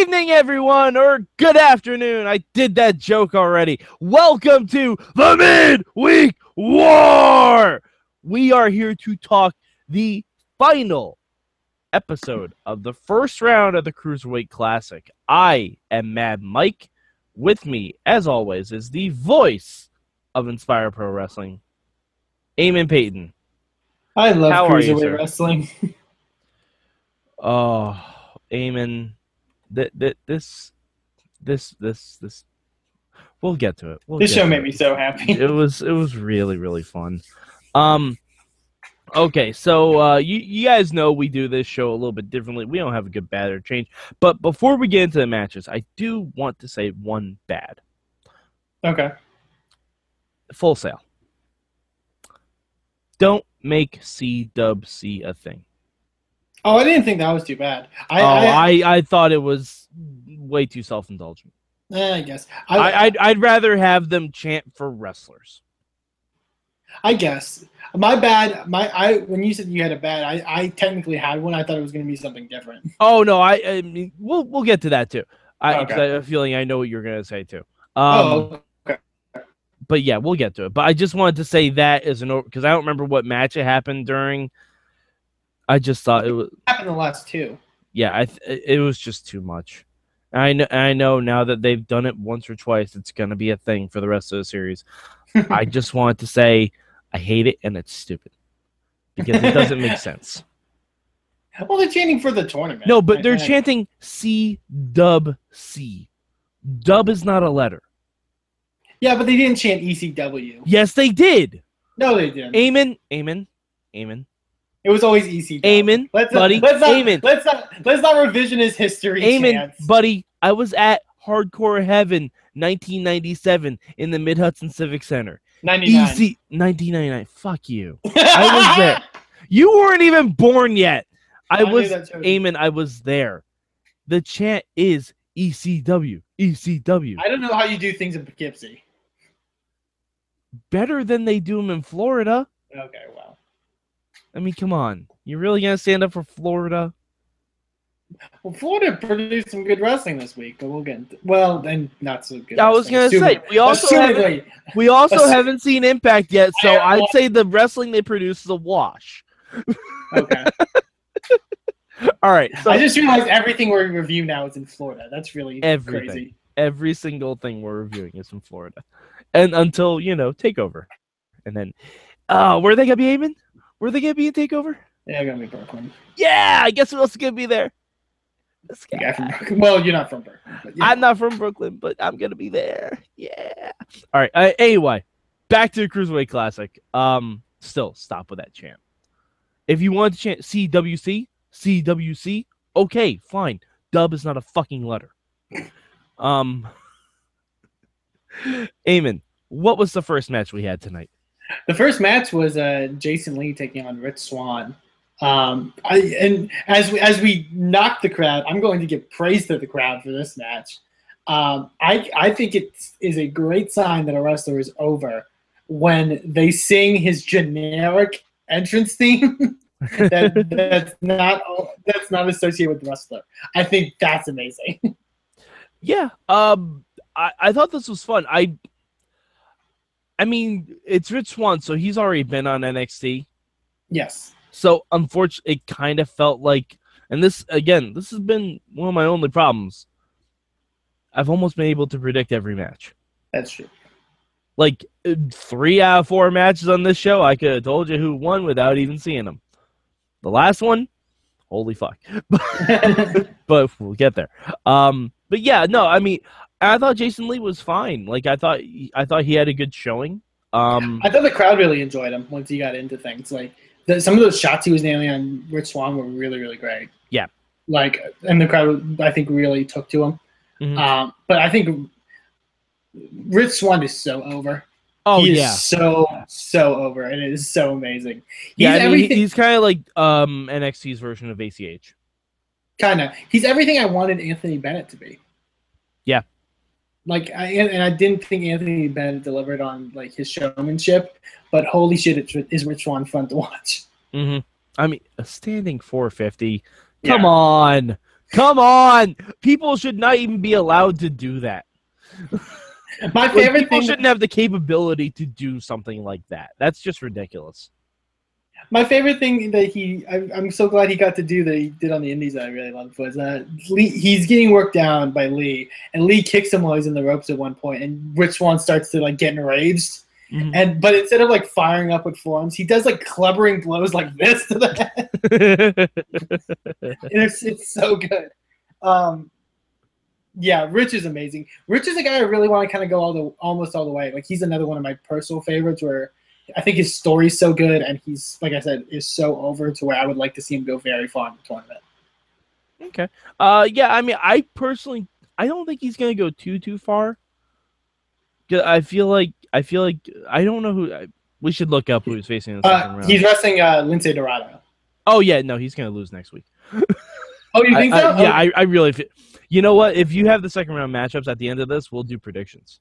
evening, everyone, or good afternoon. I did that joke already. Welcome to the Midweek War. We are here to talk the final episode of the first round of the Cruiserweight Classic. I am Mad Mike. With me, as always, is the voice of Inspire Pro Wrestling, Eamon Paton. I love How are you, cruiserweight wrestling. Oh, Eamon, th- th- this, this, this, this. We'll get to it. We'll This show made it. me so happy. it was it was really really fun. Um okay, so uh you you guys know we do this show a little bit differently. We don't have a good bad or change. But before we get into the matches, I do want to say one bad. Okay. Full Sail. Don't make C dub C a thing. Oh, I didn't think that was too bad. I, oh, I, I, I thought it was way too self indulgent. eh, I guess. I, I, I'd I'd rather have them chant for wrestlers. I guess. My bad. My I when you said you had a bad, I, I technically had one. I thought it was going to be something different. Oh no, I, I mean we'll we'll get to that too. I, Okay. I have a feeling I know what you're gonna say too. Um, oh, but yeah, we'll get to it. But I just wanted to say that as an because I don't remember what match it happened during. I just thought it was happened the last two. yeah, I th- it was just too much. I know I know now that they've done it once or twice, it's gonna be a thing for the rest of the series. I just wanted to say I hate it and it's stupid because it doesn't make sense. well, they're chanting for the tournament. No, but they're I- I- chanting C dub C. Dub is not a letter. Yeah, but they didn't chant ECW. Yes, they did. No, they didn't. Amen. Amen. Amen. It was always ECW. Amen, Let's buddy. Let's not, Amen. Let's not. Let's not revisionist history. Amen, chants. buddy. I was at Hardcore Heaven 1997 in the Mid Hudson Civic Center. 99. Easy 1999. Fuck you. I was there. You weren't even born yet. I, knew was. Amen. I was there. The chant is ECW. ECW. I don't know how you do things in Poughkeepsie. Better than they do them in Florida. Okay, well. I mean, come on. You really gonna stand up for Florida? Well, Florida produced some good wrestling this week, but we'll get into, well, then not so good. I was wrestling. gonna say we also haven't, we also haven't seen Impact yet, so I'd say the wrestling they produce is a wash. okay. All right, so I just realized everything we review now is in Florida. That's really Everything. crazy. every single thing we're reviewing is from Florida, and until you know Takeover, and then, uh, where are they gonna be aiming? Where are they gonna be in Takeover? Yeah, gonna be Brooklyn. Yeah, I guess who else is gonna be there? This guy. guy from Brooklyn. Well, you're not from Brooklyn. Yeah. I'm not from Brooklyn, but I'm gonna be there. Yeah. All right. Uh, anyway, back to the Cruiserweight Classic. Um, still stop with that chant. If you want to chant CWC, CWC, okay, fine. Dub is not a fucking letter. Um, Eamon, what was the first match we had tonight? The first match was uh, Jason Lee taking on Rich Swann. Um, I, and as we as we knock the crowd, I'm going to give praise to the crowd for this match. Um, I I think it is a great sign that a wrestler is over when they sing his generic entrance theme that that's not that's not associated with the wrestler. I think that's amazing. Yeah. Um, I, I thought this was fun. I, I mean, it's Rich Swann, so he's already been on NXT. yes. So unfortunately, it kind of felt like, and this again, this has been one of my only problems. I've almost been able to predict every match. That's true. Like three out of four matches on this show, I could have told you who won without even seeing them. The last one, holy fuck! but we'll get there. Um, but yeah, no, I mean, I thought Jason Lee was fine. Like I thought, I thought he had a good showing. Um, I thought the crowd really enjoyed him once he got into things. Like the, some of those shots he was nailing on Rich Swann were really, really great. Yeah. Like, and the crowd, I think, really took to him. mhm. Um, but I think Rich Swann is so over. oh he yeah, so so over, and it is so amazing. He's yeah. I mean, everything. he's kind of like um NXT's version of ACH. kind of. He's everything I wanted Anthony Bennett to be. Yeah. Like I and I didn't think Anthony Bennett delivered on like his showmanship, but holy shit, it's, is Rich Swann fun to watch. hmm I mean, a standing 450. Come Yeah. on, Come on, people should not even be allowed to do that. My favorite people thing. shouldn't have the capability to do something like that. That's just ridiculous. My favorite thing that he, I, I'm so glad he got to do that he did on the Indies that I really loved was uh, Lee, he's getting worked down by Lee, and Lee kicks him while he's in the ropes at one point, and Rich Swann starts to like get enraged, Mhm. and but instead of like firing up with forms, he does like clubbering blows like this to the head. it's it's so good. Um, yeah, Rich is amazing. Rich is a guy I really want to kind of go all the almost all the way. Like he's another one of my personal favorites where I think his story's so good and he's like I said is so over to where I would like to see him go very far in the tournament. okay. Uh, yeah. I mean, I personally, I don't think he's gonna go too too far. I feel like I feel like I don't know who. I, we should look up who he's facing in the second Uh, round. he's wrestling uh, Lince Dorado. oh yeah, no, he's gonna lose next week. Oh, you think I- so? I- yeah, Oh, I, I really. Feel, you know what? If you have the second round matchups at the end of this, we'll do predictions.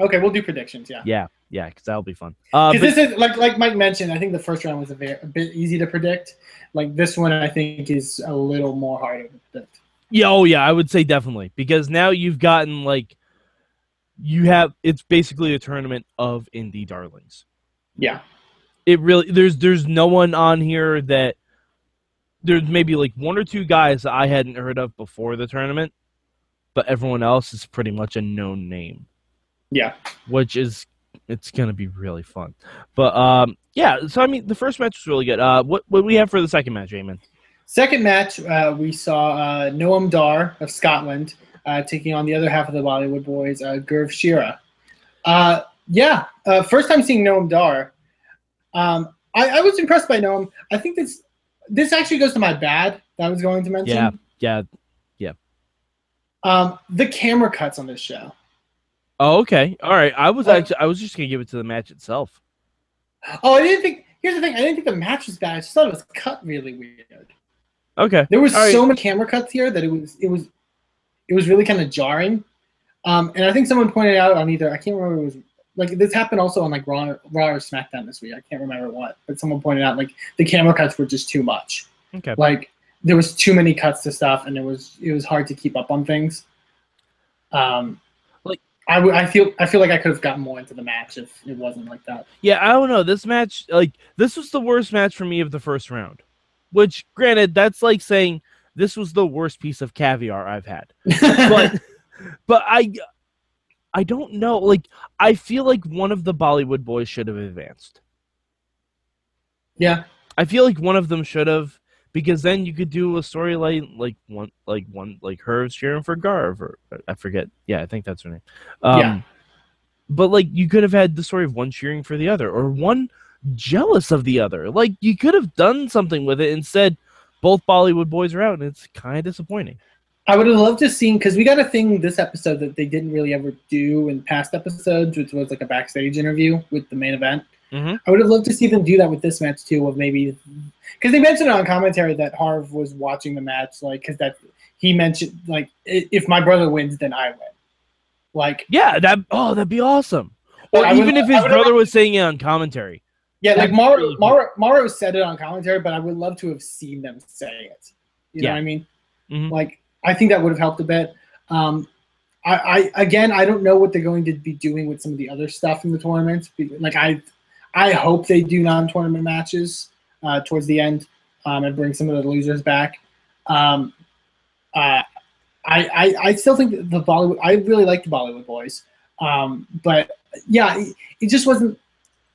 Okay, we'll do predictions. Yeah. Yeah, yeah, because that'll be fun. Uh, Because but- this is like like Mike mentioned. I think the first round was a, very, a bit easy to predict. Like this one, I think is a little more harder to predict. Yeah, oh yeah, I would say definitely because now you've gotten like you have it's basically a tournament of indie darlings. Yeah. It really there's there's no one on here that there's maybe like one or two guys that I hadn't heard of before the tournament, but everyone else is pretty much a known name, Yeah. which is it's gonna be really fun. But um yeah, so I mean the first match was really good. Uh what what do we have for the second match, Eamon? Second match, uh, we saw uh, Noam Dar of Scotland uh, taking on the other half of the Bollywood boys, uh, Gurv Shira. Uh, yeah, uh, first time seeing Noam Dar. Um, I, I was impressed by Noam. I think this this actually goes to my bad that I was going to mention. Yeah, Yeah, yeah. Um, the camera cuts on this show. Oh, okay. All right. I was actually I was just gonna give it to the match itself. Oh, I didn't think. Here's the thing. I didn't think the match was bad. I just thought it was cut really weird. Okay. There was All right. so many camera cuts here that it was it was it was really kind of jarring. Um, and I think someone pointed out on either I can't remember it was like this happened also on like Raw, Raw or SmackDown this week. I can't remember what, but someone pointed out like the camera cuts were just too much. Okay. Like there was too many cuts to stuff, and it was it was hard to keep up on things. Um, I feel I feel like I could have gotten more into the match if it wasn't like that. Yeah, I don't know. This match, like, this was the worst match for me of the first round. Which, granted, that's like saying this was the worst piece of caviar I've had. But, but I, I don't know. Like, I feel like one of the Bollywood boys should have advanced. yeah, I feel like one of them should have, because then you could do a storyline like one, like one, like her cheering for Gurv, or I forget. Yeah, I think that's her name. Um, Yeah. But like, you could have had the story of one cheering for the other, or one jealous of the other. Like, you could have done something with it. Instead, both Bollywood boys are out, and it's kind of disappointing. I would have loved to seen because we got a thing this episode that they didn't really ever do in past episodes, which was like a backstage interview with the main event. Mhm. I would have loved to see them do that with this match too, of maybe because they mentioned on commentary that Harv was watching the match, like because that he mentioned like if my brother wins, then I win. Like Yeah, that oh, that'd be awesome. Or I would- even if his brother was saying it on commentary. yeah, like Mauro, really Mauro, Mauro said it on commentary, but I would love to have seen them say it. You know Yeah. what I mean? Mhm. Like I think that would have helped a bit. Um, I, I again, I don't know what they're going to be doing with some of the other stuff in the tournament. Like I, I hope they do non-tournament matches uh, towards the end um, and bring some of the losers back. Um, uh, I, I, I still think that the Bollywood. I really like the Bollywood boys, um, but yeah, it, it just wasn't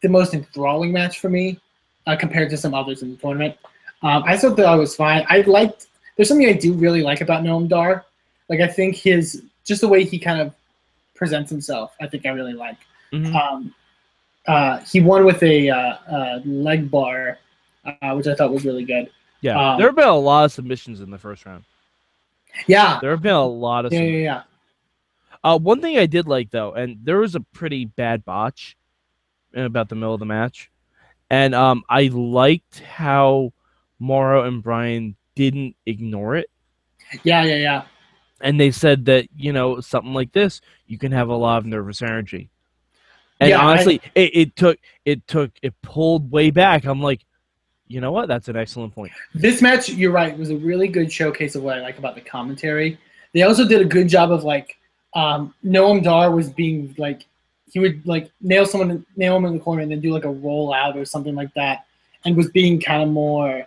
the most enthralling match for me uh, compared to some others in the tournament. Um, I thought that I was fine. I liked. There's something I do really like about Noam Dar. Like I think his just the way he kind of presents himself. I think I really like. Mhm. Um, uh, he won with a uh, uh, leg bar, uh, which I thought was really good. Yeah, Um, there have been a lot of submissions in the first round. Yeah, There have been a lot of yeah, submissions. yeah, yeah. Uh, one thing I did like though, and there was a pretty bad botch in about the middle of the match, and um, I liked how Mauro and Bryan didn't ignore it, Yeah, yeah, yeah. and they said that you know something like this, you can have a lot of nervous energy. And Yeah, I- honestly, it, it took it took it pulled way back. I'm like, you know what? That's an excellent point. This match, you're right, was a really good showcase of what I like about the commentary. They also did a good job of like um, Noam Dar was being like he would like nail someone, nail him in the corner, and then do like a roll out or something like that, and was being kind of more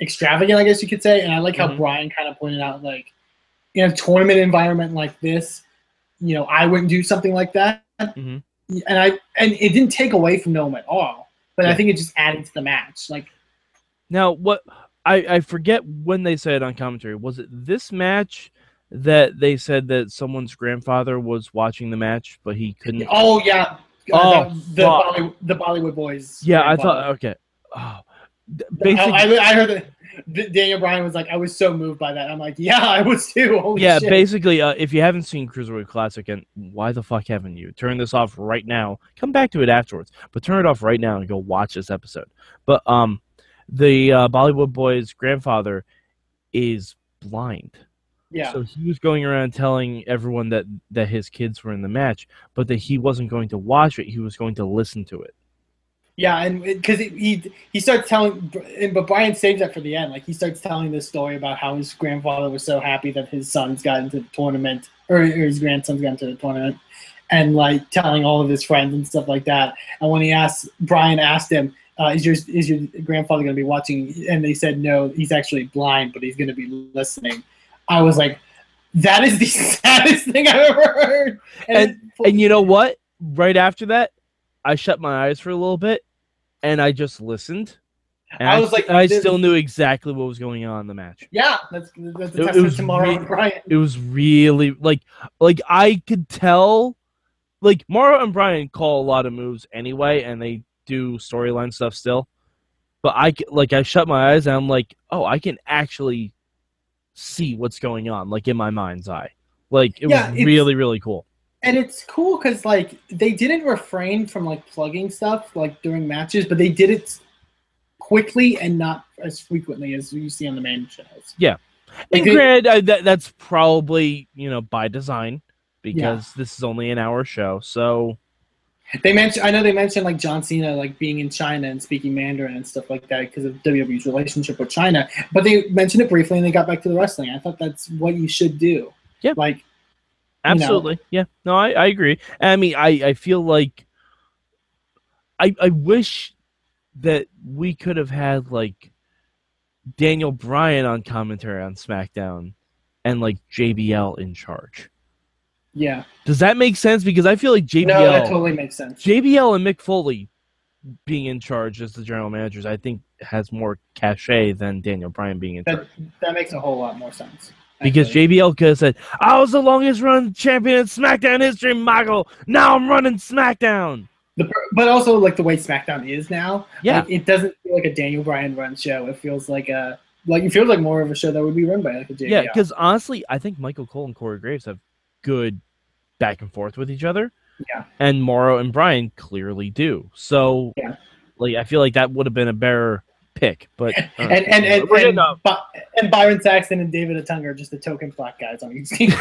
extravagant, I guess you could say. And I like how Mhm. Bryan kind of pointed out like in a tournament environment like this, you know, I wouldn't do something like that. Mhm. And I and it didn't take away from Noam at all, but I think it just added to the match. Like Now, what I, I forget when they said on commentary. Was it this match that they said that someone's grandfather was watching the match, but he couldn't? Oh yeah. Oh, Uh, the, the, fuck. Bollywood, the Bollywood boys. yeah, I thought. Okay. Oh, basically, I, I heard that Daniel Bryan was like, I was so moved by that. I'm like, yeah, I was too. Holy yeah. shit. Basically, uh, if you haven't seen Cruiserweight Classic, and why the fuck haven't you? Turn this off right now. Come back to it afterwards, but turn it off right now and go watch this episode. But um, the uh, Bollywood boy's grandfather is blind. yeah. So he was going around telling everyone that that his kids were in the match, but that he wasn't going to watch it. He was going to listen to it. Yeah, and because he he starts telling, and- but Bryan saves that for the end. Like he starts telling this story about how his grandfather was so happy that his sons got into the tournament, or, or his grandsons got into the tournament, and like telling all of his friends and stuff like that. And when he asked, Bryan asked him, uh, "Is your is your grandfather going to be watching?" And they said, "No, he's actually blind, but he's going to be listening." I was like, "That is the saddest thing I've ever heard." And you know what? Right after that, I shut my eyes for a little bit, and I just listened. And I was like, I still knew exactly what was going on in the match. Yeah, that's that's It- it was to Mauro re- Bryan. It was really like, like I could tell, like Mauro and Bryan call a lot of moves anyway, and they do storyline stuff still. But I like I shut my eyes and I'm like, oh, I can actually see what's going on, like in my mind's eye. Like it Yeah, was really, really cool. And it's cool because like they didn't refrain from like plugging stuff like during matches, but they did it quickly and not as frequently as you see on the main shows. Yeah, and Like, granted, I, that, that's probably you know by design because this is only an hour show. So They mentioned, I know they mentioned like John Cena like being in China and speaking Mandarin and stuff like that because of WWE's relationship with China. But they mentioned it briefly and they got back to the wrestling. I thought that's what you should do. Yeah. Like absolutely, yeah, no, I, I agree. I mean, I, I feel like I I wish that we could have had like Daniel Bryan on commentary on SmackDown and like JBL in charge. yeah, Does that make sense? Because I feel like JBL no, that totally makes sense. JBL and Mick Foley being in charge as the general managers, I think, has more cachet than Daniel Bryan being in charge. That that makes a whole lot more sense. Because. JBL could have said, I was the longest run champion in SmackDown history, Michael. Now I'm running SmackDown. The, but also like the way SmackDown is now, Yeah. like, it doesn't feel like a Daniel Bryan run show. It feels like a like it feels like more of a show that would be run by like a JBL. Yeah, because honestly, I think Michael Cole and Corey Graves have good back and forth with each other. Yeah. And Mauro and Bryan clearly do. So, Yeah. like, I feel like that would have been a better pick. But, uh, and and and, we're and, By- and Byron Saxton and David Otunga are just the token black guys on each team.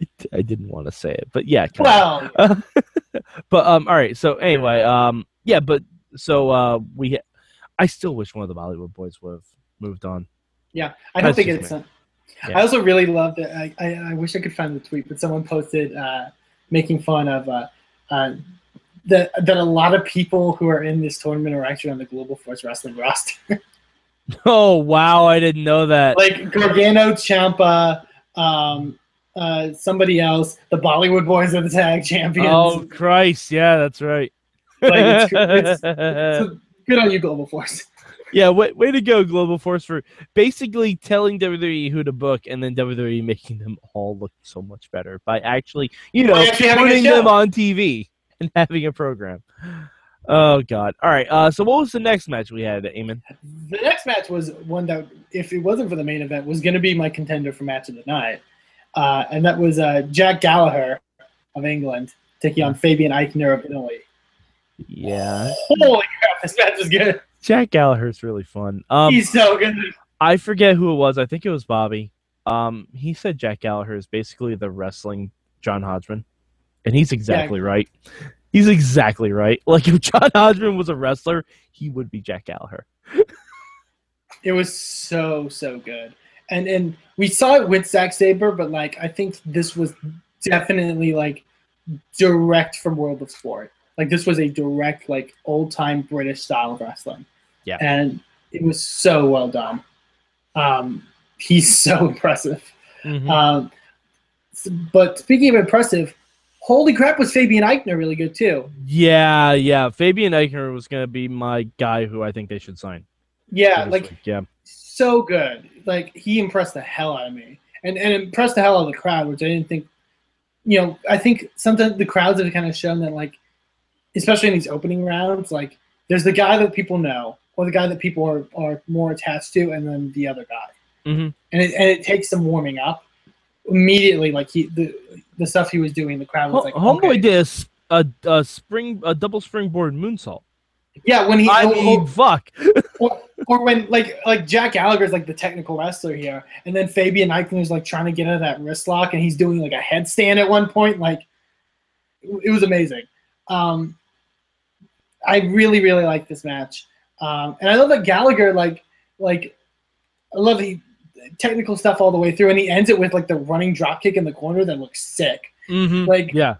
I, I didn't want to say it, but yeah. kinda. well, but um, all right. So anyway, um, yeah, but so uh, we, I still wish one of the Bollywood boys would have moved on. yeah, I don't That's think it's. me. uh, Yeah. I also really loved it. I, I, I wish I could find the tweet, but someone posted uh, making fun of uh, uh, that that a lot of people who are in this tournament are actually on the Global Force Wrestling roster. Oh wow, I didn't know that. like Gargano, Ciampa, um, uh, somebody else. The Bollywood Boys are the tag champions. oh Christ, yeah, that's right. Like, it's- it's- So, good on you, Global Force. yeah, way, way to go, Global Force, for basically telling WWE who to book and then WWE making them all look so much better by actually, you know, having a putting them on TV and having a program. Oh God! All right. Uh, so what was the next match we had, Eamon? The next match was one that, if it wasn't for the main event, was going to be my contender for match of the night, uh, and that was uh, Jack Gallagher of England taking on Fabian Aichner of Italy. Yeah, Holy crap, this match was good. Jack Gallagher's really fun. Um, He's so good. I forget who it was. I think it was Bobby. Um, he said Jack Gallagher is basically the wrestling John Hodgman, and he's exactly right. He's exactly right. Like if John Hodgman was a wrestler, he would be Jack Gallagher. It was so so good, and and we saw it with Zack Sabre, but like I think this was definitely like direct from World of Sport. Like this was a direct like old time British style of wrestling. Yeah. and it was so well done. Um, he's so impressive. Mhm. Um, but speaking of impressive, holy crap, was Fabian Aichner really good too? yeah, yeah. Fabian Aichner was gonna be my guy who I think they should sign. Yeah, like week. yeah. so good. Like he impressed the hell out of me, and and impressed the hell out of the crowd, which I didn't think. You know, I think sometimes the crowds have kind of shown that, like, especially in these opening rounds, like there's the guy that people know, or the guy that people are, are more attached to, and then the other guy, hmm and it, and it takes some warming up. Immediately, like he the the stuff he was doing, the crowd was like, Homeboy okay. did a, a, a spring a double springboard moonsault. yeah, when he I or- mean, or- fuck. or, or when like like Jack Gallagher's like the technical wrestler here, and then Fabian Aichner's like trying to get out of that wrist lock, and he's doing like a headstand at one point. Like it, was amazing. Um, I really really like this match, um, and I love that Gallagher like like I love the technical stuff all the way through, and he ends it with like the running drop kick in the corner that looks sick. hmm Like Yeah.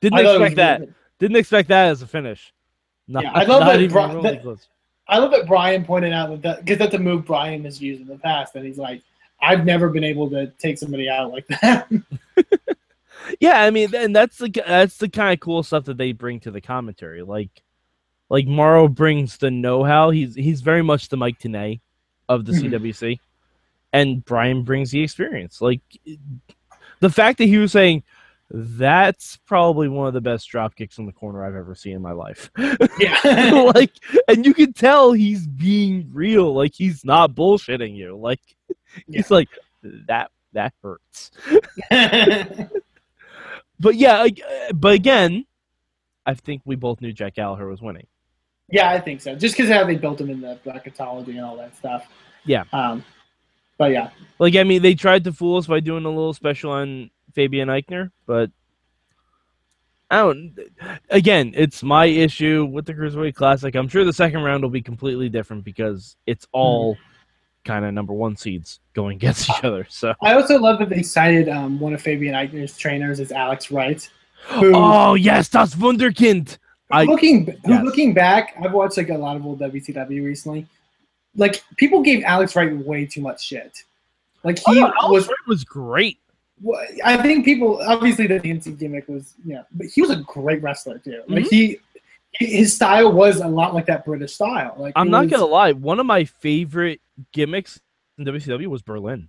Didn't I expect that. really. Didn't expect that as a finish. Not, Yeah, I love that Bro- that- I love that Bryan pointed out that because that's a move Bryan has used in the past, and he's like, I've never been able to take somebody out like that. Yeah, I mean, and that's the that's the kind of cool stuff that they bring to the commentary. Like, like Mauro brings the know-how. He's he's very much the Mike Tenay of the. Mm-hmm. CWC, and Bryan brings the experience. Like, the fact that he was saying that's probably one of the best drop kicks in the corner I've ever seen in my life. yeah. like, and you can tell he's being real. Like, he's not bullshitting you. Like, he's like that that hurts. But yeah, but again, I think we both knew Jack Gallagher was winning. yeah, I think so. Just because how they built him in the bracketology and all that stuff. Yeah. Um, but yeah, Like, I mean, they tried to fool us by doing a little special on Fabian Aichner, but I don't. Again, it's my issue with the Cruiserweight Classic. I'm sure the second round will be completely different because it's all kind of number one seeds going against each other. So, I also love that they cited um, one of Fabian Aichner's trainers as Alex Wright. Who, oh yes, das Wunderkind. I- looking who yes. looking back, I've watched like a lot of old WCW recently. Like people gave Alex Wright way too much shit. Like he Oh, no, was Wright was great. I think people obviously the fancy gimmick was yeah, but he was a great wrestler too. Like Mhm. he, he- his style was a lot like that British style. Like I'm not was- gonna lie. One of my favorite gimmicks in WCW was Berlin.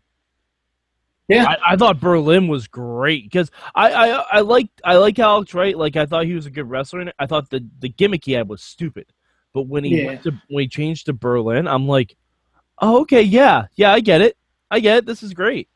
Yeah. I, I thought Berlin was great because I, I I liked I like Alex Wright. Like I thought he was a good wrestler. And I thought the the gimmick he had was stupid. But when he Yeah. went to when he changed to Berlin, I'm like, oh okay, yeah, yeah, I get it. I get it. This is great.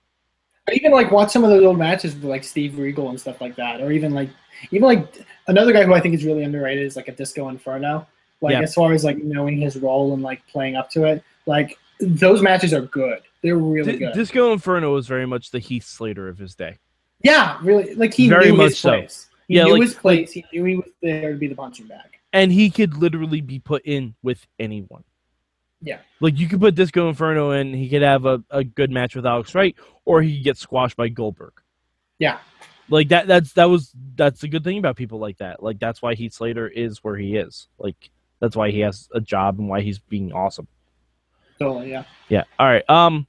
I even like watch some of those old matches with like Steve Regal and stuff like that, or even like even like another guy who I think is really underrated is like a Disco Inferno. Like Yeah. as far as like knowing his role and like playing up to it, like those matches are good. They're really D- good. Disco Inferno was very much the Heath Slater of his day. yeah, really. Like he Very knew much his so. place. He Yeah, knew like- his place. he knew he was there to be the punching bag. And he could literally be put in with anyone. Yeah. Like you could put Disco Inferno in, he could have a, a good match with Alex Wright, or he could get squashed by Goldberg. Yeah. Like that that's that was that's the good thing about people like that. Like that's why Heath Slater is where he is. Like that's why he has a job and why he's being awesome. Totally, yeah. Yeah. All right. Um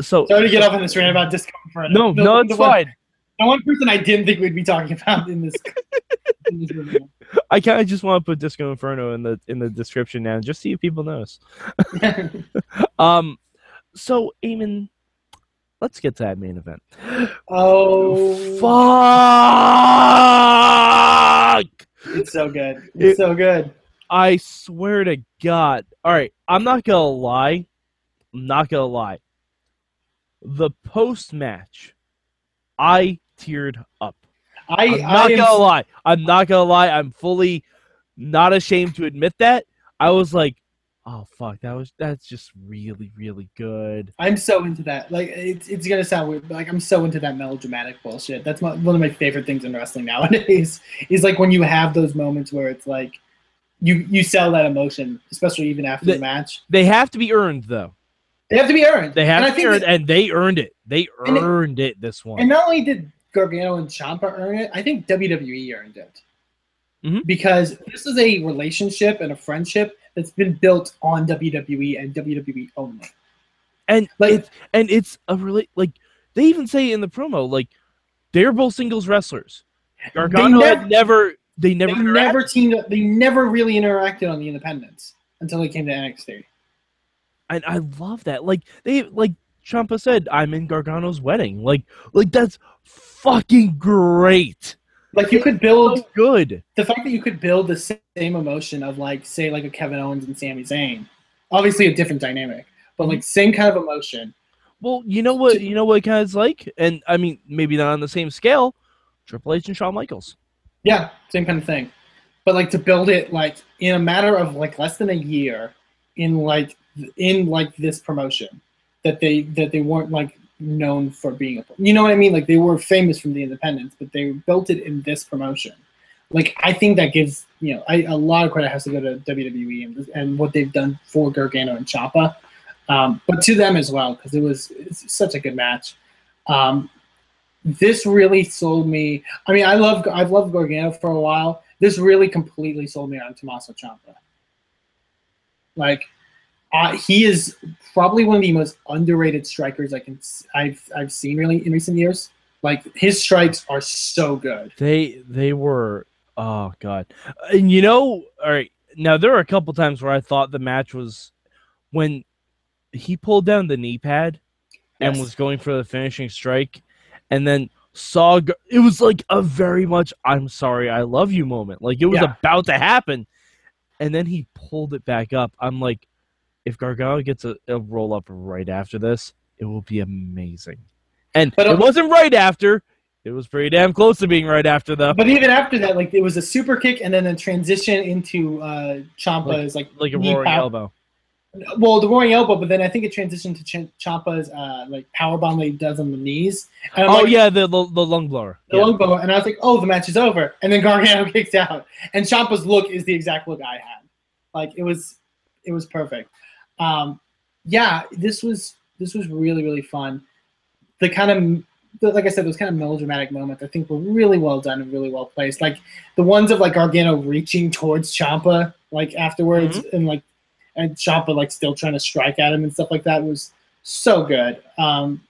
so Sorry to get off on this rant about Disco Inferno. no, The- no, the it's one- fine. The one person I didn't think we'd be talking about in this. in this review. I kind of just want to put Disco Inferno in the in the description now, just see if people notice. Um, so Eamon, let's get to that main event. oh, Fuck! it's so good. It's It- so good. I swear to God. All right, I'm not gonna lie. I'm not gonna lie. The post match, I teared up. I, I'm I not am, gonna lie. I'm not gonna lie. I'm fully not ashamed to admit that. I was like, oh fuck, that was that's just really really good. I'm so into that. Like it's it's gonna sound weird, but like I'm so into that melodramatic bullshit. That's my, one of my favorite things in wrestling nowadays. Is like when you have those moments where it's like you you sell that emotion, especially even after the, The- match. They have to be earned though. They have to be earned. They have and to be earned, that- and they earned it. They And it- earned it this one. And not only did Gargano and Ciampa earn it, I think WWE earned it. Mhm. Because this is a relationship and a friendship that's been built on WWE and WWE only. and Like- it's and it's a really like they even say in the promo like they're both singles wrestlers. Gargano they had never, never they never they never teamed up. They never really interacted on the independents until they came to NXT. and I love that. Like they like Ciampa said, I'm in Gargano's wedding. Like like that's fucking great. Like you could build So good. the fact that you could build the same emotion of like say like a Kevin Owens and Sami Zayn, obviously a different dynamic, but like same kind of emotion. Well, you know what you know what kind of like, and I mean maybe not on the same scale. Triple H and Shawn Michaels. Yeah, same kind of thing. But like to build it like in a matter of like less than a year, in like in like this promotion, that they that they weren't like known for being a you know what I mean? Like they were famous from the independents, but they built it in this promotion. Like I think that gives you know I, a lot of credit has to go to WWE and, and what they've done for Gargano and Ciampa, um, but to them as well because it was such a good match. Um, this really sold me. I mean, I love I've loved Gargano for a while. This really completely sold me on Tommaso Ciampa. Like, uh, he is probably one of the most underrated strikers I can I've I've seen really in recent years. Like his strikes are so good. They they were oh god. And you know, all right. Now there were a couple times where I thought the match was when he pulled down the knee pad and Yes. was going for the finishing strike and then saw it was like a very much I'm sorry, I love you moment. Like it was Yeah. about to happen. And then he pulled it back up. I'm like if Gargano gets a, a roll up right after this, it will be amazing. And But, it uh, wasn't right after. It was pretty damn close to being right after though. But even after that, like it was a super kick and then a transition into uh Ciampa's like like a knee roaring pow- elbow. Well, the roaring elbow, but then I think it transitioned to Ch- Ciampa's uh like power bomb that he does on the knees. And I'm Oh like, yeah, the the, the lung blower. the Yeah. lung blower, and I was like, oh, the match is over. And then Gargano kicks out, and Ciampa's look is the exact look I had. Like it was, it was perfect. Um, yeah, this was this was really really fun. The kind of like I said, those kind of melodramatic moments I think were really well done and really well placed. Like the ones of like Gargano reaching towards Ciampa like afterwards, and like and Ciampa like still trying to strike at him and stuff like that was so good. Um,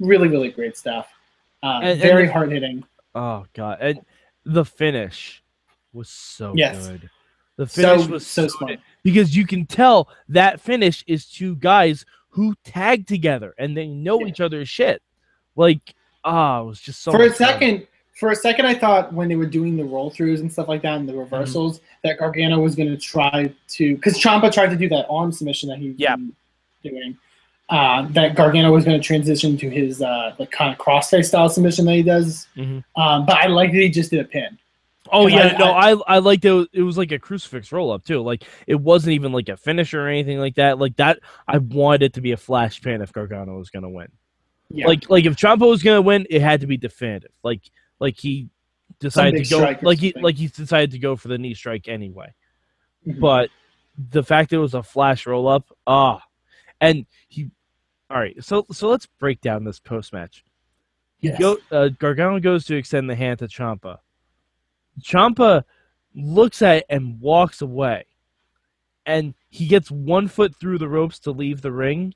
really really great stuff. Um, And- and very the- hard hitting. Oh god, and the finish was so Yes. good. The finish So was so so smart. good because you can tell that finish is two guys who tag together and they know Yeah. each other's shit. Like, ah, it was just so for a fun. second for a second i thought when they were doing the roll throughs and stuff like that and the reversals that gargano was going to try to because ciampa tried to do that arm submission that he was Yeah. doing uh, that gargano was going to transition to his uh, like kind of crossface style submission that he does Mhm. um, but i like that he just did a pin Oh yeah, I- no, I I liked it. It was like a crucifix roll up too. Like it wasn't even like a finisher or anything like that. Like that, I wanted it to be a flash pan if Gargano was gonna win. yeah Like like if Ciampa was gonna win, it had to be definitive. Like like he decided to go like he like he decided to go for the knee strike anyway. Mhm. But the fact it was a flash roll up, ah, and he. All right, so so let's break down this post match. Yes. Go, uh, Gargano goes to extend the hand to Ciampa. Ciampa looks at it and walks away. And he gets one foot through the ropes to leave the ring.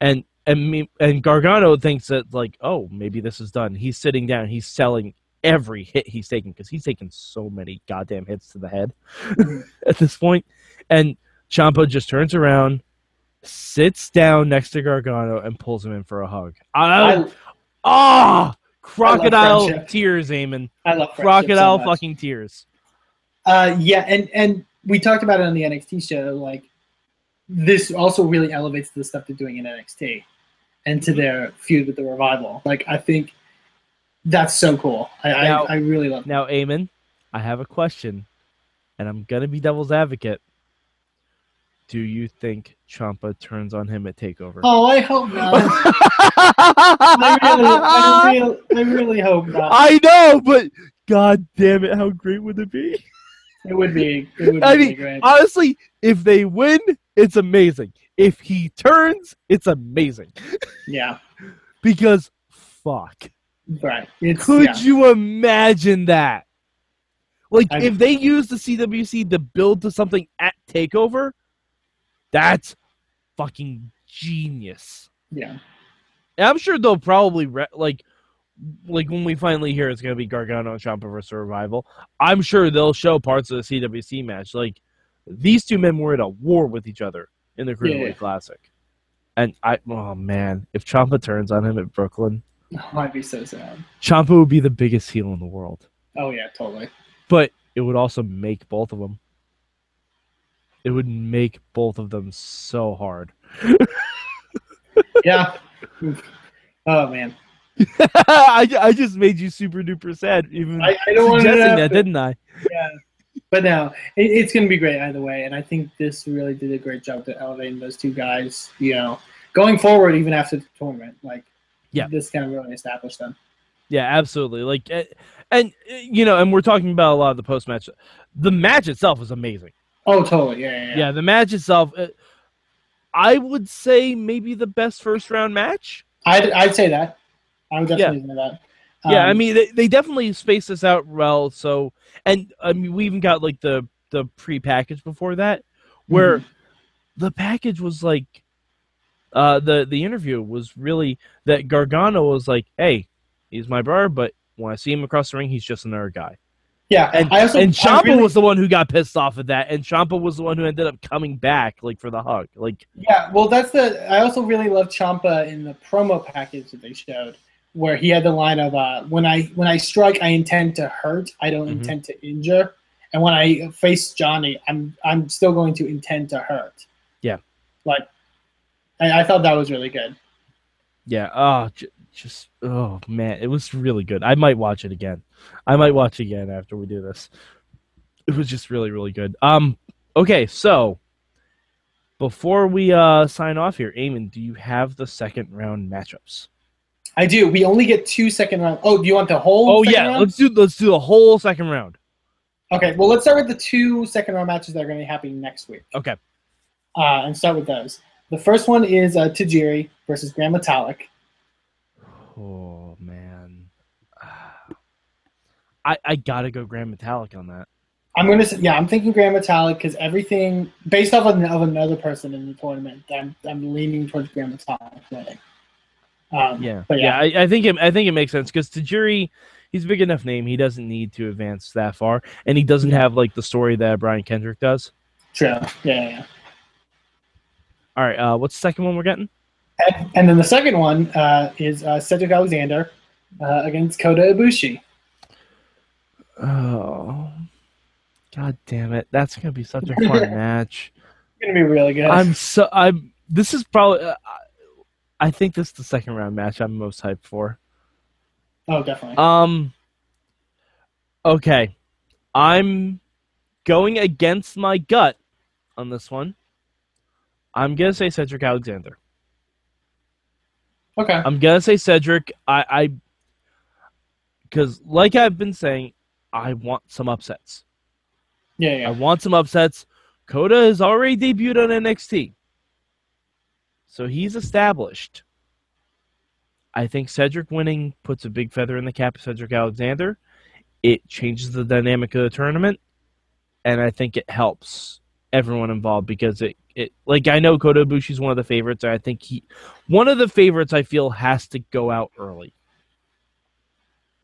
And and me, and Gargano thinks that like, oh, maybe this is done. He's sitting down. He's selling every hit he's taking because he's taken so many goddamn hits to the head at this point. And Ciampa just turns around, sits down next to Gargano, and pulls him in for a hug. I, Ah, crocodile tears, Eamon. I love friendship so Crocodile fucking tears. Uh, yeah, and and we talked about it on the NXT show. Like, this also really elevates the stuff they're doing in NXT, and to their feud with the revival. Like, I think that's so cool. I Now- I, I really love. Now, Eamon, I have a question, and I'm gonna be devil's advocate. Do you think Ciampa turns on him at Takeover? Oh, I hope not. I really, I really, I really hope not. I know, but god damn it, how great would it be? It would be. It would I be mean, great. Honestly, if they win, it's amazing. If he turns, it's amazing. yeah. Because fuck. Right. It's Could yeah. you imagine that? Like I- if they use the CWC to build to something at Takeover, that's fucking genius. Yeah. And I'm sure they'll probably re- like like when we finally hear it's gonna be Gargano and Ciampa versus Survival. I'm sure they'll show parts of the CWC match. Like these two men were in a war with each other in the Cruiserweight Yeah. Classic, and I oh man, if Ciampa turns on him at Brooklyn, Oh, I'd be so sad. Ciampa would be the biggest heel in the world. Oh yeah, totally. But it would also make both of them. It would make both of them so hard. Yeah. oh man. I, I just made you super duper sad, even I, I don't want to suggesting that, didn't I? yeah. But no, it, it's going to be great either way. And I think this really did a great job to elevating those two guys, you know, going forward, even after the tournament. Like, Yeah. this kind of really established them. Yeah, absolutely. Like, eh, and eh, you know, and we're talking about a lot of the post match. The match itself was amazing. Oh, totally. Yeah, yeah, Yeah, yeah. the match itself, eh, I would say maybe the best first round match. I'd, I'd say that. I would definitely say that. yeah, I Um, mean, they, they definitely spaced this out well. So, and I mean, we even got like the the pre package before that, where Mhm. the package was like, uh, the the interview was really that Gargano was like, hey, he's my brother, but when I see him across the ring, he's just another guy. Yeah, And I also and Ciampa really- was the one who got pissed off at that, and Ciampa was the one who ended up coming back like for the hug. Like, Yeah, well, that's the. I also really loved Ciampa in the promo package that they showed, where he had the line of uh, "When I when I strike, I intend to hurt. I don't Mhm. intend to injure." And when I face Johnny, I'm I'm still going to intend to hurt. Yeah. like I, I thought that was really good. yeah, oh, just oh man, it was really good. I might watch it again. I might watch again after we do this. It was just really really good. Um, okay, so before we uh sign off here, Eamon, do you have the second round matchups? I do. We only get two second round. Oh, do you want the whole? Oh second yeah, round? let's do let's do the whole second round. Okay. Well, let's start with the two second round matches that are going to be happening next week. Okay. Uh, and start with those. The first one is uh, Tajiri versus Grand Metalik. Oh man, I I gotta go Grand Metalik on that. I'm gonna say, yeah, I'm thinking Grand Metalik because everything based off of, of another person in the tournament, I'm I'm leaning towards Grand Metalik. Um, Yeah, but yeah, yeah, I, I think it, I think it makes sense because Tajiri, he's a big enough name. He doesn't need to advance that far, and he doesn't have like the story that Brian Kendrick does. true. Yeah, yeah, yeah. All right, uh, what's the second one we're getting? And, and then the second one uh, is uh, Cedric Alexander uh, against Kota Ibushi. Oh, god damn it! That's gonna be such a fun match. It's gonna be really good. I'm so I'm. This is probably. Uh, I think this is the second round match I'm most hyped for. oh, definitely. Um. Okay, I'm going against my gut on this one. I'm gonna say Cedric Alexander. Okay. I'm gonna say Cedric. I, I, because like I've been saying, I want some upsets. Yeah, I want some upsets. Kota has already debuted on NXT, so he's established. I think Cedric winning puts a big feather in the cap of Cedric Alexander. It changes the dynamic of the tournament, and I think it helps everyone involved because it, it like I know Kota Ibushi's one of the favorites. I think he one of the favorites I feel has to go out early.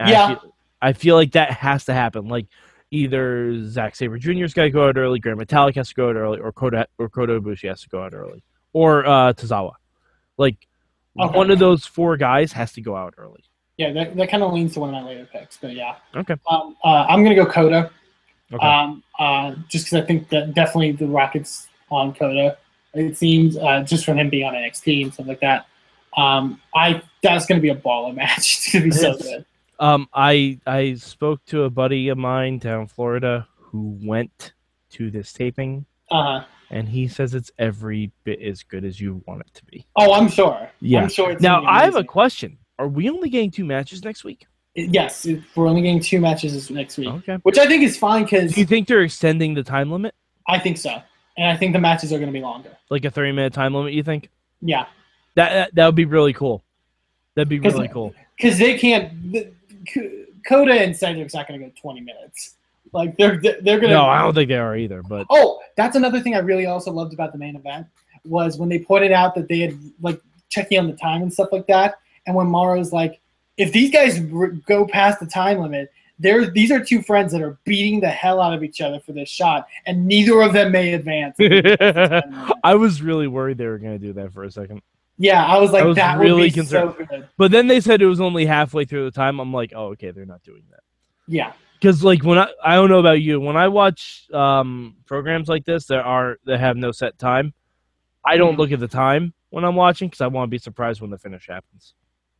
And I Yeah. feel, I feel like that has to happen. Like either Zack Sabre Jr.'s got to go out early, Grand Metalik has to go out early, or Kota or Kota Ibushi has to go out early, or uh, Tozawa. Like Okay. one of those four guys has to go out early. Yeah, that, that kind of leans to one of my later picks, but yeah. Okay. Um, uh, I'm gonna go Kota. Okay. Um, uh, just because I think that definitely the Rockets on Kota. It seems uh, just from him being on NXT and stuff like that. Um, I that's gonna be a baller match. It's gonna be so good. Um, I I spoke to a buddy of mine down in Florida who went to this taping, uh-huh. and he says it's every bit as good as you want it to be. oh, I'm sure. Yeah. I'm sure. It's Now I have a question: Are we only getting two matches next week? Yes, we're only getting two matches this next week, Okay. which I think is fine because Do you think they're extending the time limit? I think so, and I think the matches are going to be longer. Like a 30 minute time limit, you think? Yeah, That that, that would be really cool. That'd be really cool. because they can't. The, Kota and Cedric's not going to go 20 minutes. Like they're they're going to. No, I don't think they are either, but Oh, that's another thing I really also loved about the main event was when they pointed out that they had like checking on the time and stuff like that, and when Mauro's like, if these guys r- go past the time limit. There, these are two friends that are beating the hell out of each other for this shot, and neither of them may advance. I was really worried they were going to do that for a second. Yeah, I was like, I was that really would be concerned. so good. But then they said it was only halfway through the time. I'm like, oh, okay, they're not doing that. Yeah, Because like when I I don't know about you, when I watch um programs like this that are that have no set time, I don't Mhm. look at the time when I'm watching because I want to be surprised when the finish happens.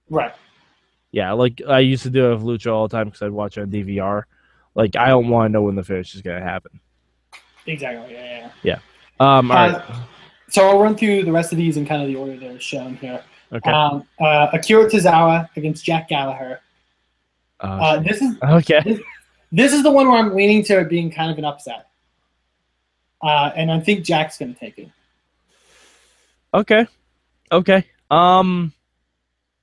right. Yeah, like I used to do it with Lucha all the time because I'd watch it on DVR. Like I don't want to know when the finish is gonna happen. Exactly. Yeah, yeah. Um, all right. Uh, So I'll run through the rest of these in kind of the order they're shown here. Okay. Um, uh, Akira Tozawa against Jack Gallagher. Uh, Uh, this is okay. this is the one where I'm leaning to it being kind of an upset, uh, and I think Jack's going to take it. Okay. Okay. Um.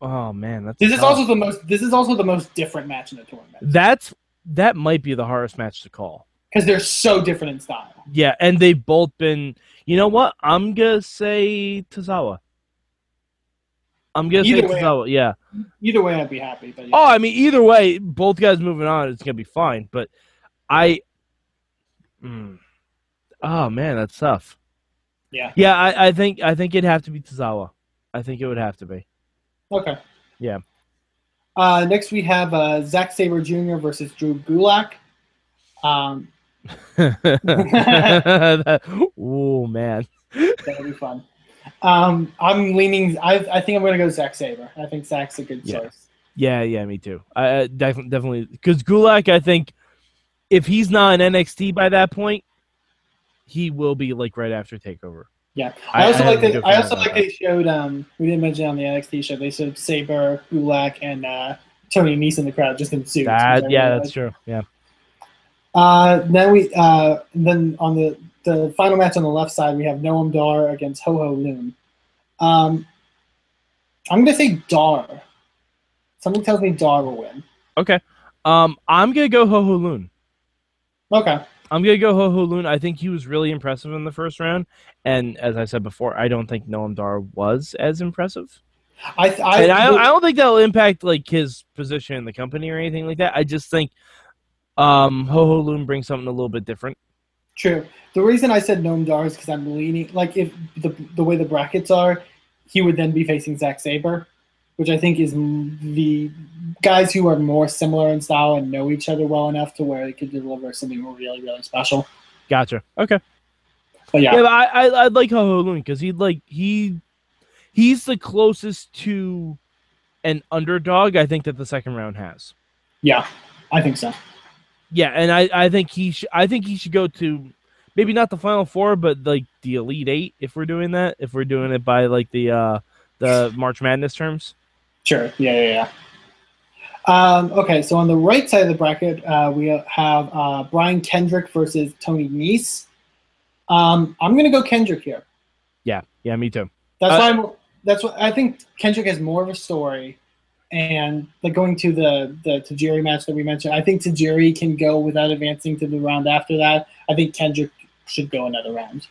Oh man, that's This is also the most. This is also the most different match in the tournament that's that might be the hardest match to call. because they're so different in style. Yeah, and they've both been. You know what? I'm gonna say Tozawa. I'm gonna Either say way. Tozawa. Yeah. Either way, I'd be happy. But yeah. Oh, I mean, either way, both guys moving on, it's gonna be fine. But I. Mm. Oh man, that's tough. yeah. Yeah, I, I think I think it'd have to be Tozawa. I think it would have to be. Okay. Yeah. Uh, next we have uh, Zack Sabre Jr. versus Drew Gulak. Um, oh man. that'll be fun. Um, I'm leaning. I, I think I'm going to go Zack Sabre. I think Zach's a good Yeah. choice. Yeah, yeah, me too. I I definitely definitely because Gulak, I think if he's not an NXT by that point, he will be like right after Takeover. Yeah. I- also I like that. I also like they showed. Um, we didn't mention on the NXT show. They showed Sabre, Gulak, and uh, Tony Nese in the crowd just in suits. That yeah, really that's like. true. Yeah. Uh, then we uh, then on the the final match on the left side we have Noam Dar against Ho Ho Lun. Um, I'm gonna say Dar. Something tells me Dar will win. Okay. Um, I'm gonna go Ho Ho Lun. Okay. I'm gonna go Ho Ho Lun. I think he was really impressive in the first round, and as I said before, I don't think Noam Dar was as impressive. I I, and I, I don't think that'll impact like his position in the company or anything like that. I just think um, Ho Ho Lun brings something a little bit different. true. The reason I said Noam Dar is because I'm leaning like if the the way the brackets are, he would then be facing Zack Sabre, which I think is the guys who are more similar in style and know each other well enough to where they could deliver something really really special. Gotcha. Okay. But Yeah, yeah, but I I I'd like Ho Ho because he like he he's the closest to an underdog I think that the second round has. yeah, I think so. Yeah, and I I think he should I think he should go to maybe not the final four, but like the elite eight if we're doing that. If we're doing it by like the uh the March Madness terms. Sure. Yeah, yeah, yeah. Um, okay, so on the right side of the bracket, uh, we have uh, Brian Kendrick versus Tony Nese. Um, I'm gonna go Kendrick here. Yeah, yeah, me too. That's Uh, why I'm. That's what I think. Kendrick has more of a story, and like going to the the Tajiri match that we mentioned, I think Tajiri can go without advancing to the round after that. I think Kendrick should go another round.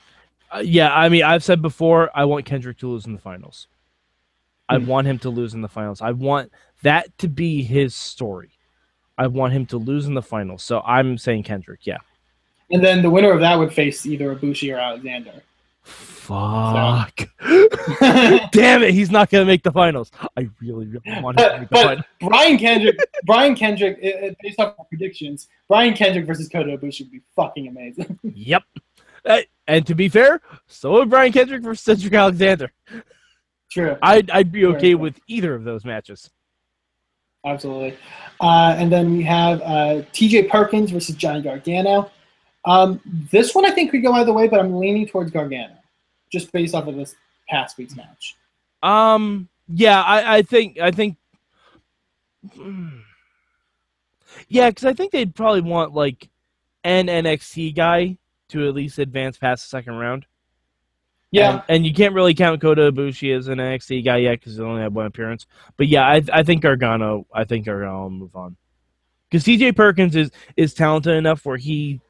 Uh, yeah, I mean, I've said before, I want Kendrick to lose in the finals. I Hmm. want him to lose in the finals. I want that to be his story. I want him to lose in the finals. So I'm saying Kendrick. Yeah. And then the winner of that would face either Ibushi or Alexander. Fuck. Damn it, he's not gonna make the finals. I really, really want him to make the But finals. Brian Kendrick, Brian Kendrick, based off of predictions, Brian Kendrick versus Kota Ibushi would be fucking amazing. Yep. Uh, and to be fair, so would Brian Kendrick versus Cedric Alexander. True, I'd I'd be okay with either of those matches. absolutely. Uh, and then we have uh, T.J. Perkins versus Johnny Gargano. Um, this one I think could go either way, but I'm leaning towards Gargano, just based off of this past week's match. Um. Yeah, I, I think I think. Yeah, because I think they'd probably want like an NXT guy to at least advance past the second round. Yeah, and, and you can't really count Kota Ibushi as an NXT guy yet because he only had one appearance. But yeah, I I think Gargano, I think Gargano will move on because T.J. Perkins is is talented enough where he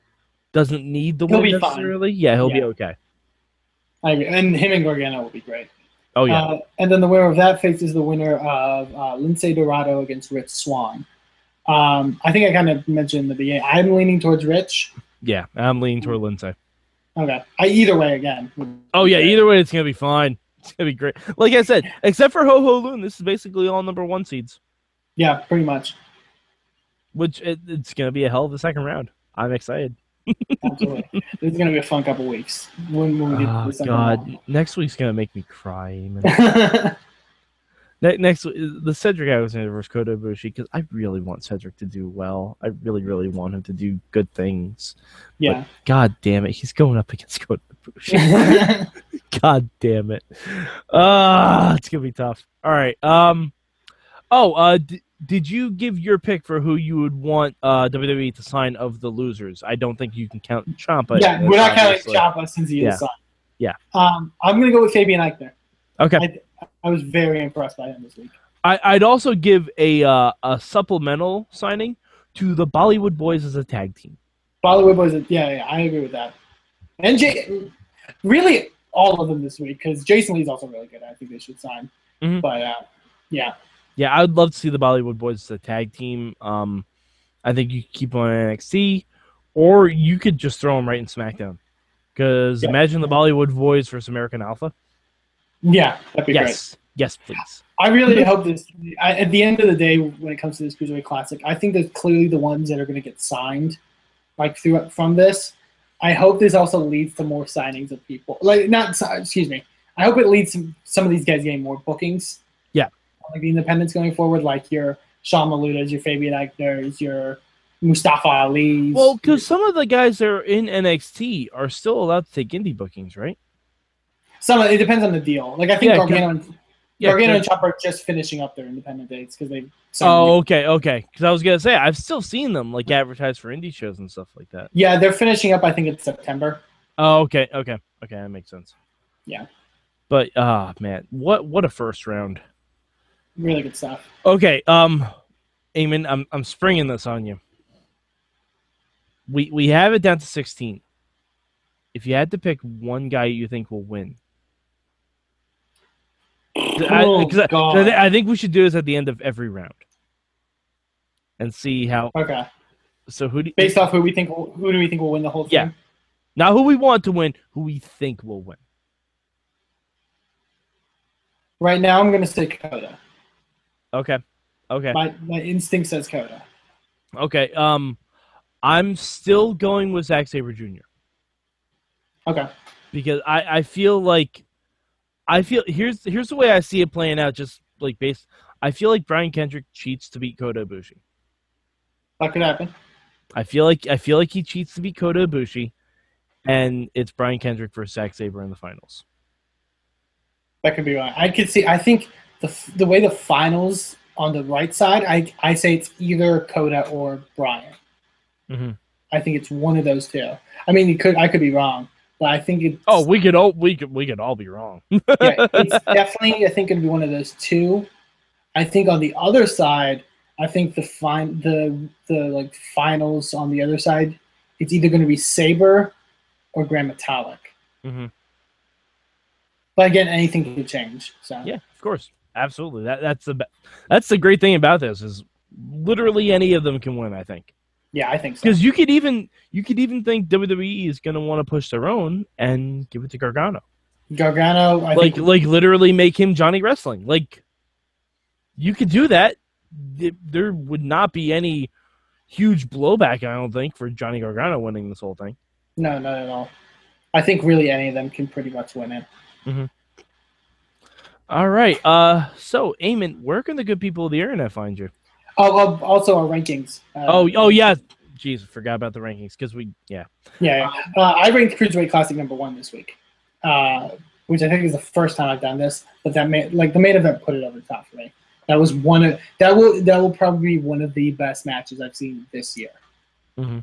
doesn't need the He'll win be fine. necessarily. Yeah, he'll be okay. I agree. And him and Gargano will be great. Oh yeah, Uh, and then the winner of that faces the winner of uh, Lince Dorado against Rich Swann. Um, I think I kind of mentioned in the beginning. I'm leaning towards Rich. yeah. I'm leaning toward Lince. Okay. I, either way, again. Oh yeah, either way, it's gonna be fine. It's gonna be great. Like I said, except for Ho Ho Lun, this is basically all number one seeds, Yeah, pretty much. which it, it's gonna be a hell of a second round. I'm excited. Absolutely. this is going to be a fun couple weeks. When, when we get Oh God, next week's gonna make me cry. Man. round. Ne- next, the Cedric Alexander versus Kota Ibushi because I really want Cedric to do well. I really, really want him to do good things. yeah. God damn it, he's going up against Kota Ibushi. God damn it. Ah, it's gonna be tough. All right. Um. Oh, uh, d- did you give your pick for who you would want uh WWE to sign of the losers? I don't think you can count Ciampa. yeah, we're not counting. Ciampa since he Yeah. is signed. Yeah. Um, I'm going to go with Fabian Aichner. Okay. I, I was very impressed by him this week. I, I'd also give a uh, a supplemental signing to the Bollywood Boys as a tag team. Bollywood Boys, yeah, yeah, I agree with that. And Jay, really, all of them this week because Jason Lee's also really good. I think they should sign. Mhm. But uh, yeah, Yeah, I'd love to see the Bollywood Boys as a tag team. Um, I think you could keep on NXT, or you could just throw them right in SmackDown. Because Yeah. imagine the Bollywood Boys versus American Alpha. Yeah, that'd be great. Yes, yes, please. I really hope this. I, at the end of the day, when it comes to this Cruiserweight Classic, I think that clearly the ones that are going to get signed, like through from this. I hope this also leads to more signings of people. Like not, excuse me. I hope it leads to some of these guys getting more bookings. Yeah. like the independents going forward, like your Sean Malutas, your Fabian Aichner's, your Mustafa Ali's. Well, because some of the guys that are in NXT are still allowed to take indie bookings, right? Some of, it depends on the deal. Like I think Yeah, Gargano, and, Yeah. Gargano and Ciampa are just finishing up their independent dates because they. oh, okay, okay. Because I was gonna say I've still seen them like advertised for indie shows and stuff like that. Yeah, they're finishing up. I think it's September. Oh, okay, okay, okay. That makes sense. Yeah. But ah, man, what what a first round. Really good stuff. Okay, um, Eamon, I'm I'm springing this on you. We we have it down to 16. If you had to pick one guy you think will win, Oh, I- God. I, thi- I think we should do this at the end of every round, and see how. Okay. So who do you, Based off who we think, will, who do we think will win the whole thing? Yeah. not who we want to win, who we think will win? Right now, I'm going to say Kota. Okay, okay, My my instinct says Kota. okay. Um, I'm still going with Zack Sabre Jr. Okay. because I, I feel like I feel here's here's the way I see it playing out. Just like based, I feel like Brian Kendrick cheats to beat Kota Ibushi. That could happen. I feel like I feel like he cheats to beat Kota Ibushi, and it's Brian Kendrick versus Zack Sabre in the finals. That could be right. I could see. I think the the way the finals on the right side, I I say it's either Kota or Brian. Mhm. I think it's one of those two. I mean, you could I could be wrong, but I think it's Oh, we could all we could we could all be wrong. yeah, it's definitely I think going to be one of those two. I think on the other side, I think the fine the the like finals on the other side, it's either going to be Sabre or Grand Metalik. Mhm. But again, anything could change. So Yeah, of course, absolutely. That that's the that's the great thing about this is literally any of them can win. I think. Yeah, I think so. Because you could even you could even think WWE is going to want to push their own and give it to Gargano, Gargano, I like think like literally make him Johnny Wrestling. Like you could do that. There would not be any huge blowback, I don't think, for Johnny Gargano winning this whole thing. no, not at all. I think really any of them can pretty much win it. All right. Uh, so Eamon, where can the good people of the internet find you? Oh, oh, also our rankings. Uh, Oh, oh yeah. Jeez, forgot about the rankings because we yeah. Yeah, yeah. Uh, I ranked Cruiserweight Classic number one this week, uh, which I think is the first time I've done this. But that made like the main event put it over the top for me. That was one of that will that will probably be one of the best matches I've seen this year. Mm-hmm.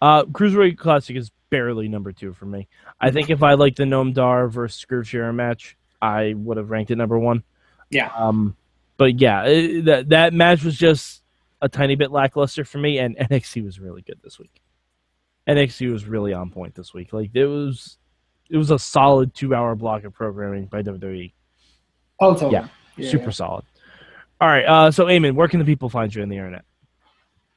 Uh, Cruiserweight Classic is barely number two for me. I think if I like the Noam Dar versus Shearer match, I would have ranked it number one. Yeah. Um, but yeah, it, that that match was just a tiny bit lackluster for me, and NXT was really good this week. NXT was really on point this week. Like it was, it was a solid two-hour block of programming by WWE. Oh, totally. Yeah, yeah super yeah. solid. All right, uh, so Eamon, where can the people find you on the internet?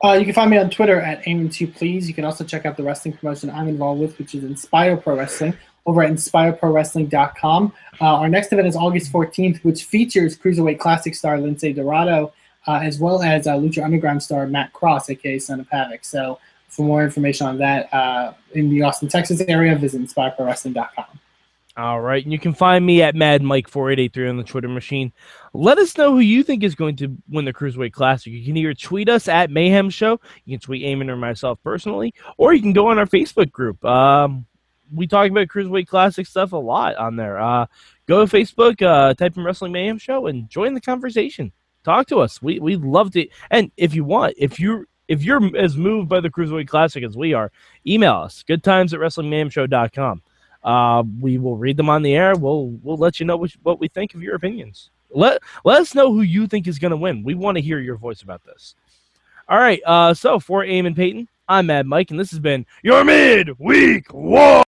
Uh, you can find me on Twitter at Eamon2 Please. You can also check out the wrestling promotion I'm involved with, which is Inspire Pro Wrestling, over at inspireprowrestling.com. Uh, our next event is August 14th, which features Cruiserweight Classic star Lince Dorado, uh, as well as uh, Lucha Underground star Matt Cross, aka Son of Havoc. So for more information on that uh, in the Austin, Texas area, visit inspireprowrestling.com. All right. And you can find me at Mad Mike 4883 on the Twitter machine. Let us know who you think is going to win the Cruiserweight Classic. You can either tweet us at Mayhem Show, you can tweet Eamon or myself personally, or you can go on our Facebook group. Um, we talk about Cruiserweight Classic stuff a lot on there. Uh, go to Facebook, uh, type in Wrestling Mayhem Show, and join the conversation. Talk to us. We we love to. And if you want, if you're if you're as moved by the Cruiserweight Classic as we are, email us. Good times at WrestlingMayhemShow.com. Uh, we will read them on the air. We'll we'll let you know what, what we think of your opinions. Let let us know who you think is going to win. We want to hear your voice about this. All right. Uh, so for Eamon Paton, I'm Mad Mike, and this has been your mid week war.